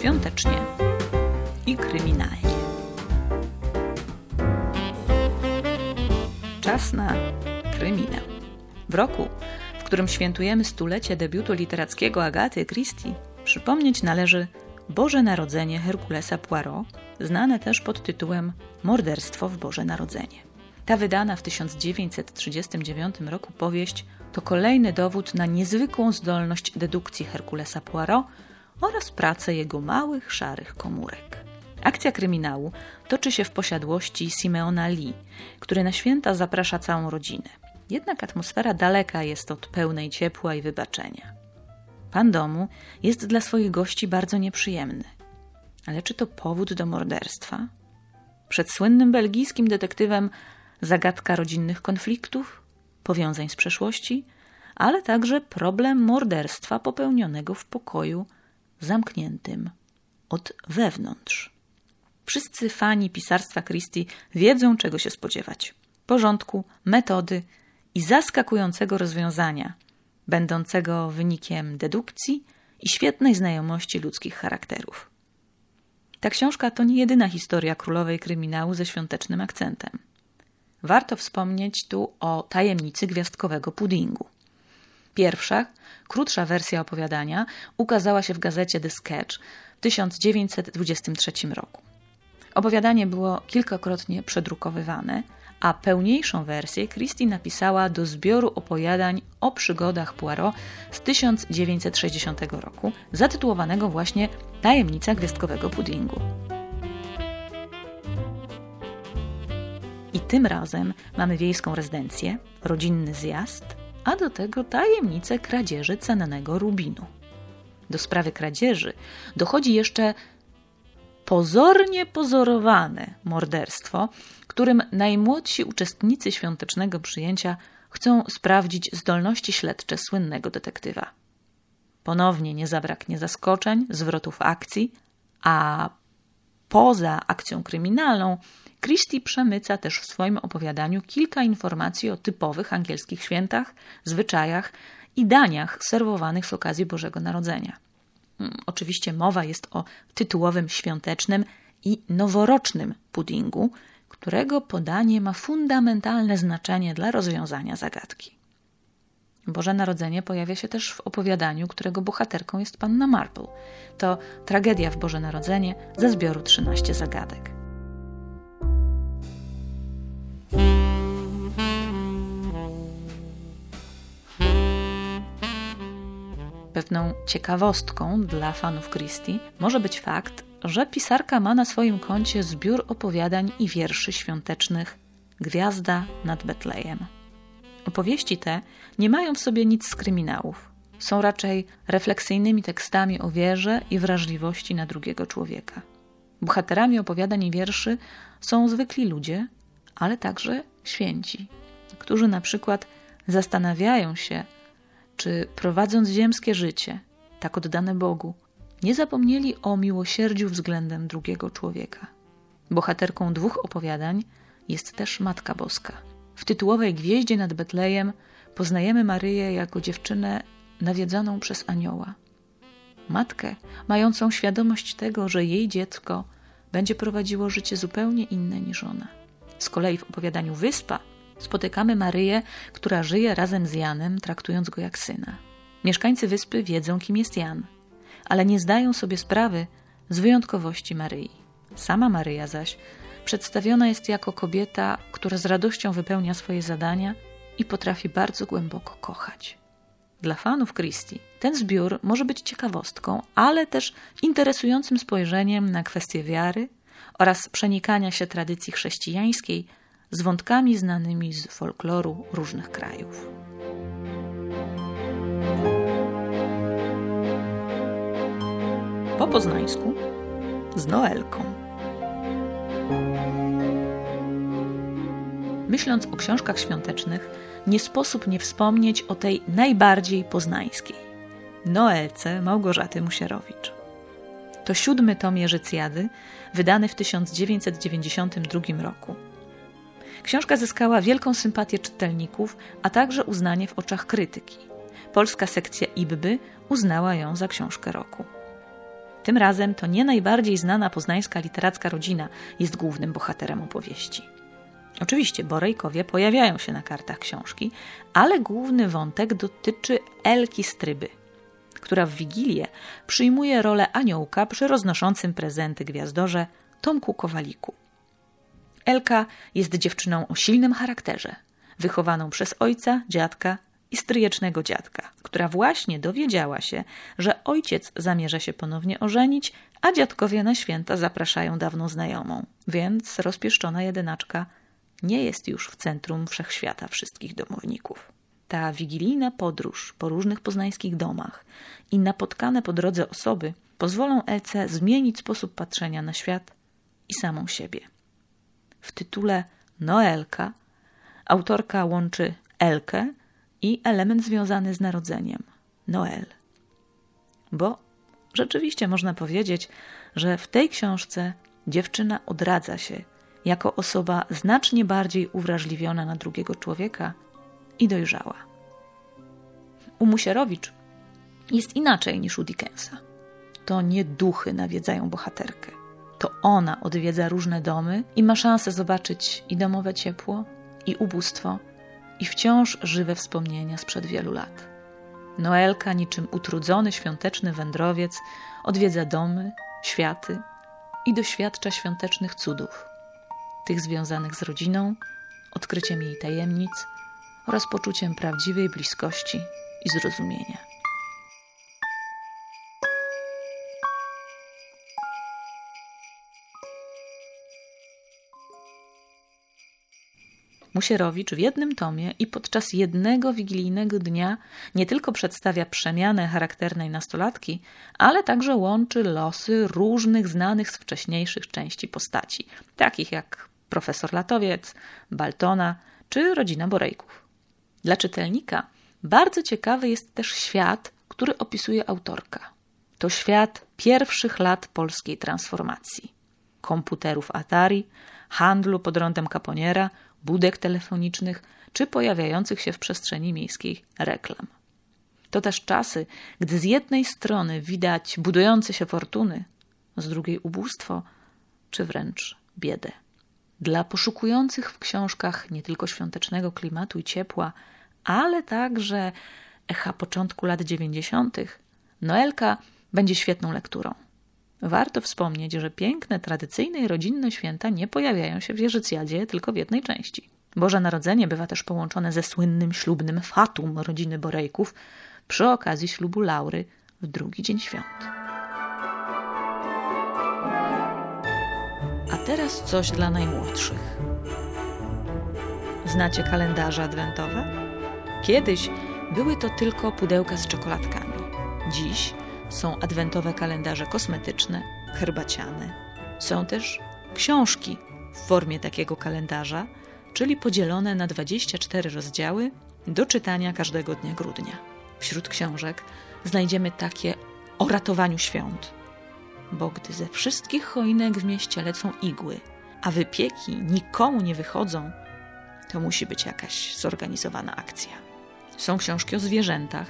świątecznie i kryminalnie. Czas na kryminał. W roku, w którym świętujemy stulecie debiutu literackiego Agaty Christie, przypomnieć należy Boże Narodzenie Herkulesa Poirot, znane też pod tytułem Morderstwo w Boże Narodzenie. Ta wydana w 1939 roku powieść to kolejny dowód na niezwykłą zdolność dedukcji Herkulesa Poirot oraz pracę jego małych, szarych komórek. Akcja kryminału toczy się w posiadłości Simeona Lee, który na święta zaprasza całą rodzinę. Jednak atmosfera daleka jest od pełnej ciepła i wybaczenia. Pan domu jest dla swoich gości bardzo nieprzyjemny. Ale czy to powód do morderstwa? Przed słynnym belgijskim detektywem zagadka rodzinnych konfliktów, powiązań z przeszłości, ale także problem morderstwa popełnionego w pokoju zamkniętym od wewnątrz. Wszyscy fani pisarstwa Christie wiedzą, czego się spodziewać: porządku, metody i zaskakującego rozwiązania, będącego wynikiem dedukcji i świetnej znajomości ludzkich charakterów. Ta książka to nie jedyna historia królowej kryminału ze świątecznym akcentem. Warto wspomnieć tu o tajemnicy gwiazdkowego puddingu. Pierwsza, krótsza wersja opowiadania ukazała się w gazecie The Sketch w 1923 roku. Opowiadanie było kilkakrotnie przedrukowywane, a pełniejszą wersję Christie napisała do zbioru opowiadań o przygodach Poirot z 1960 roku, zatytułowanego właśnie Tajemnica gwiazdkowego puddingu. I tym razem mamy wiejską rezydencję, rodzinny zjazd, a do tego tajemnicę kradzieży cennego rubinu. Do sprawy kradzieży dochodzi jeszcze pozornie pozorowane morderstwo, którym najmłodsi uczestnicy świątecznego przyjęcia chcą sprawdzić zdolności śledcze słynnego detektywa. Ponownie nie zabraknie zaskoczeń, zwrotów akcji, a poza akcją kryminalną Christie przemyca też w swoim opowiadaniu kilka informacji o typowych angielskich świętach, zwyczajach i daniach serwowanych z okazji Bożego Narodzenia. Mm, oczywiście mowa jest o tytułowym świątecznym i noworocznym puddingu, którego podanie ma fundamentalne znaczenie dla rozwiązania zagadki. Boże Narodzenie pojawia się też w opowiadaniu, którego bohaterką jest panna Marple. To tragedia w Boże Narodzenie ze zbioru 13 zagadek. Pewną ciekawostką dla fanów Christie może być fakt, że pisarka ma na swoim koncie zbiór opowiadań i wierszy świątecznych Gwiazda nad Betlejem. Opowieści te nie mają w sobie nic z kryminałów. Są raczej refleksyjnymi tekstami o wierze i wrażliwości na drugiego człowieka. Bohaterami opowiadań i wierszy są zwykli ludzie, ale także święci, którzy na przykład zastanawiają się, czy prowadząc ziemskie życie, tak oddane Bogu, nie zapomnieli o miłosierdziu względem drugiego człowieka. Bohaterką dwóch opowiadań jest też Matka Boska. W tytułowej gwieździe nad Betlejem poznajemy Maryję jako dziewczynę nawiedzoną przez anioła. Matkę mającą świadomość tego, że jej dziecko będzie prowadziło życie zupełnie inne niż ona. Z kolei w opowiadaniu Wyspa spotykamy Maryję, która żyje razem z Janem, traktując go jak syna. Mieszkańcy wyspy wiedzą, kim jest Jan, ale nie zdają sobie sprawy z wyjątkowości Maryi. Sama Maryja zaś przedstawiona jest jako kobieta, która z radością wypełnia swoje zadania i potrafi bardzo głęboko kochać. Dla fanów Christie ten zbiór może być ciekawostką, ale też interesującym spojrzeniem na kwestie wiary oraz przenikania się tradycji chrześcijańskiej z wątkami znanymi z folkloru różnych krajów. Po poznańsku z Noelką. Myśląc o książkach świątecznych, nie sposób nie wspomnieć o tej najbardziej poznańskiej Noelce Małgorzaty Musierowicz. To siódmy tom Jerzycjady, wydany w 1992 roku. Książka zyskała wielką sympatię czytelników, a także uznanie w oczach krytyki. Polska sekcja IBBY uznała ją za książkę roku. Tym razem to nie najbardziej znana poznańska literacka rodzina jest głównym bohaterem opowieści. Oczywiście Borejkowie pojawiają się na kartach książki, ale główny wątek dotyczy Elki Stryby, która w Wigilię przyjmuje rolę aniołka przy roznoszącym prezenty gwiazdorze Tomku Kowaliku. Elka jest dziewczyną o silnym charakterze, wychowaną przez ojca, dziadka i stryjecznego dziadka, która właśnie dowiedziała się, że ojciec zamierza się ponownie ożenić, a dziadkowie na święta zapraszają dawną znajomą. Więc rozpieszczona jedynaczka nie jest już w centrum wszechświata wszystkich domowników. Ta wigilijna podróż po różnych poznańskich domach i napotkane po drodze osoby pozwolą Elce zmienić sposób patrzenia na świat i samą siebie. W tytule Noelka autorka łączy Elkę i element związany z narodzeniem Noel. Bo rzeczywiście można powiedzieć, że w tej książce dziewczyna odradza się jako osoba znacznie bardziej uwrażliwiona na drugiego człowieka i dojrzała. U Musierowicz jest inaczej niż u Dickensa. To nie duchy nawiedzają bohaterkę. To ona odwiedza różne domy i ma szansę zobaczyć i domowe ciepło, i ubóstwo, i wciąż żywe wspomnienia sprzed wielu lat. Noelka, niczym utrudzony świąteczny wędrowiec, odwiedza domy, światy i doświadcza świątecznych cudów, tych związanych z rodziną, odkryciem jej tajemnic oraz poczuciem prawdziwej bliskości i zrozumienia. Musierowicz w jednym tomie i podczas jednego wigilijnego dnia nie tylko przedstawia przemianę charakternej nastolatki, ale także łączy losy różnych znanych z wcześniejszych części postaci, takich jak profesor Latowiec, Baltona czy rodzina Borejków. Dla czytelnika bardzo ciekawy jest też świat, który opisuje autorka. To świat pierwszych lat polskiej transformacji. Komputerów Atari, handlu pod rądem kaponiera, budek telefonicznych czy pojawiających się w przestrzeni miejskiej reklam. To też czasy, gdy z jednej strony widać budujące się fortuny, z drugiej ubóstwo czy wręcz biedę. Dla poszukujących w książkach nie tylko świątecznego klimatu i ciepła, ale także echa początku lat dziewięćdziesiątych, Noelka będzie świetną lekturą. Warto wspomnieć, że piękne, tradycyjne i rodzinne święta nie pojawiają się w Wierzycjadzie tylko w jednej części. Boże Narodzenie bywa też połączone ze słynnym ślubnym fatum rodziny Borejków przy okazji ślubu Laury w drugi dzień świąt. A teraz coś dla najmłodszych. Znacie kalendarze adwentowe? Kiedyś były to tylko pudełka z czekoladkami. Dziś są adwentowe kalendarze kosmetyczne, herbaciane. Są też książki w formie takiego kalendarza, czyli podzielone na 24 rozdziały do czytania każdego dnia grudnia. Wśród książek znajdziemy takie o ratowaniu świąt, bo gdy ze wszystkich choinek w mieście lecą igły, a wypieki nikomu nie wychodzą, to musi być jakaś zorganizowana akcja. Są książki o zwierzętach,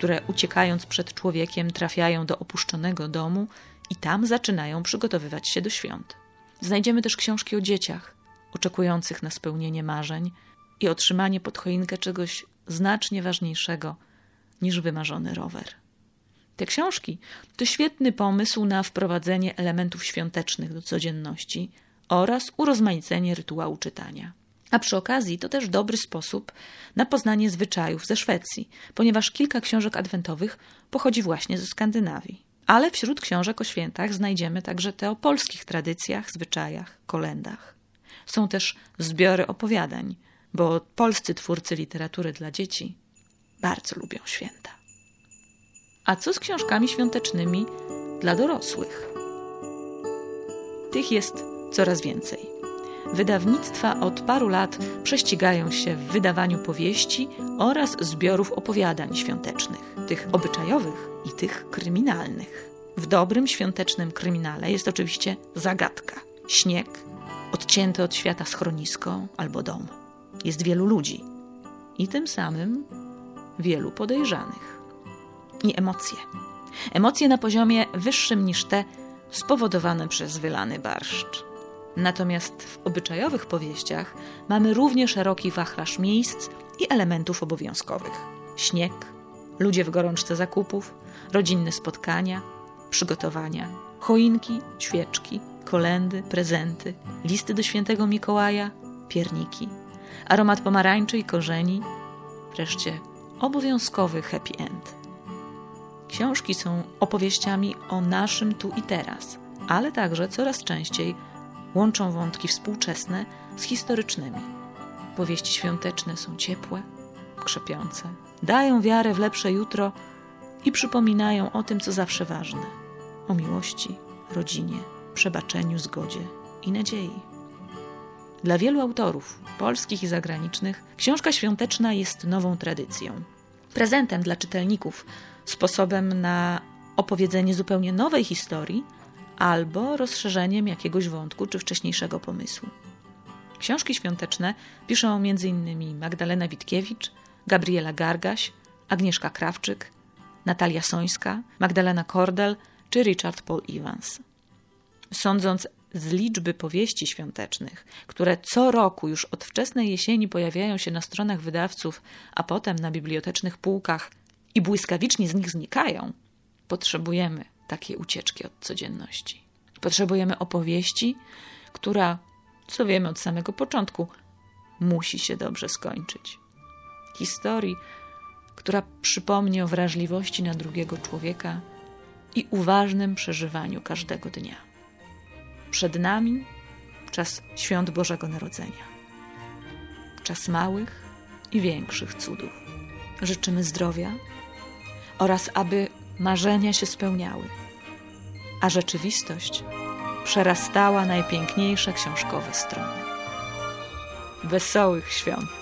które uciekając przed człowiekiem trafiają do opuszczonego domu i tam zaczynają przygotowywać się do świąt. Znajdziemy też książki o dzieciach, oczekujących na spełnienie marzeń i otrzymanie pod choinkę czegoś znacznie ważniejszego niż wymarzony rower. Te książki to świetny pomysł na wprowadzenie elementów świątecznych do codzienności oraz urozmaicenie rytuału czytania. A przy okazji to też dobry sposób na poznanie zwyczajów ze Szwecji, ponieważ kilka książek adwentowych pochodzi właśnie ze Skandynawii. Ale wśród książek o świętach znajdziemy także te o polskich tradycjach, zwyczajach, kolendach. Są też zbiory opowiadań, bo polscy twórcy literatury dla dzieci bardzo lubią święta. A co z książkami świątecznymi dla dorosłych? Tych jest coraz więcej. Wydawnictwa od paru lat prześcigają się w wydawaniu powieści oraz zbiorów opowiadań świątecznych, tych obyczajowych i tych kryminalnych. W dobrym świątecznym kryminale jest oczywiście zagadka. Śnieg, odcięte od świata schronisko albo dom. Jest wielu ludzi i tym samym wielu podejrzanych. I emocje. Emocje na poziomie wyższym niż te spowodowane przez wylany barszcz. Natomiast w obyczajowych powieściach mamy równie szeroki wachlarz miejsc i elementów obowiązkowych: śnieg, ludzie w gorączce zakupów, rodzinne spotkania, przygotowania, choinki, świeczki, kolendy, prezenty, listy do świętego Mikołaja, pierniki, aromat pomarańczy i korzeni, wreszcie obowiązkowy happy end. Książki są opowieściami o naszym tu i teraz, ale także coraz częściej łączą wątki współczesne z historycznymi. Powieści świąteczne są ciepłe, krzepiące, dają wiarę w lepsze jutro i przypominają o tym, co zawsze ważne o miłości, rodzinie, przebaczeniu, zgodzie i nadziei. Dla wielu autorów, polskich i zagranicznych, książka świąteczna jest nową tradycją. Prezentem dla czytelników, sposobem na opowiedzenie zupełnie nowej historii albo rozszerzeniem jakiegoś wątku czy wcześniejszego pomysłu. Książki świąteczne piszą m.in. Magdalena Witkiewicz, Gabriela Gargaś, Agnieszka Krawczyk, Natalia Sońska, Magdalena Kordel czy Richard Paul Evans. Sądząc z liczby powieści świątecznych, które co roku już od wczesnej jesieni pojawiają się na stronach wydawców, a potem na bibliotecznych półkach i błyskawicznie z nich znikają, potrzebujemy takiej ucieczki od codzienności. Potrzebujemy opowieści, która, co wiemy od samego początku, musi się dobrze skończyć. Historii, która przypomni o wrażliwości na drugiego człowieka i uważnym przeżywaniu każdego dnia. Przed nami czas świąt Bożego Narodzenia, czas małych i większych cudów. Życzymy zdrowia oraz aby marzenia się spełniały, a rzeczywistość przerastała najpiękniejsze książkowe strony. Wesołych świąt!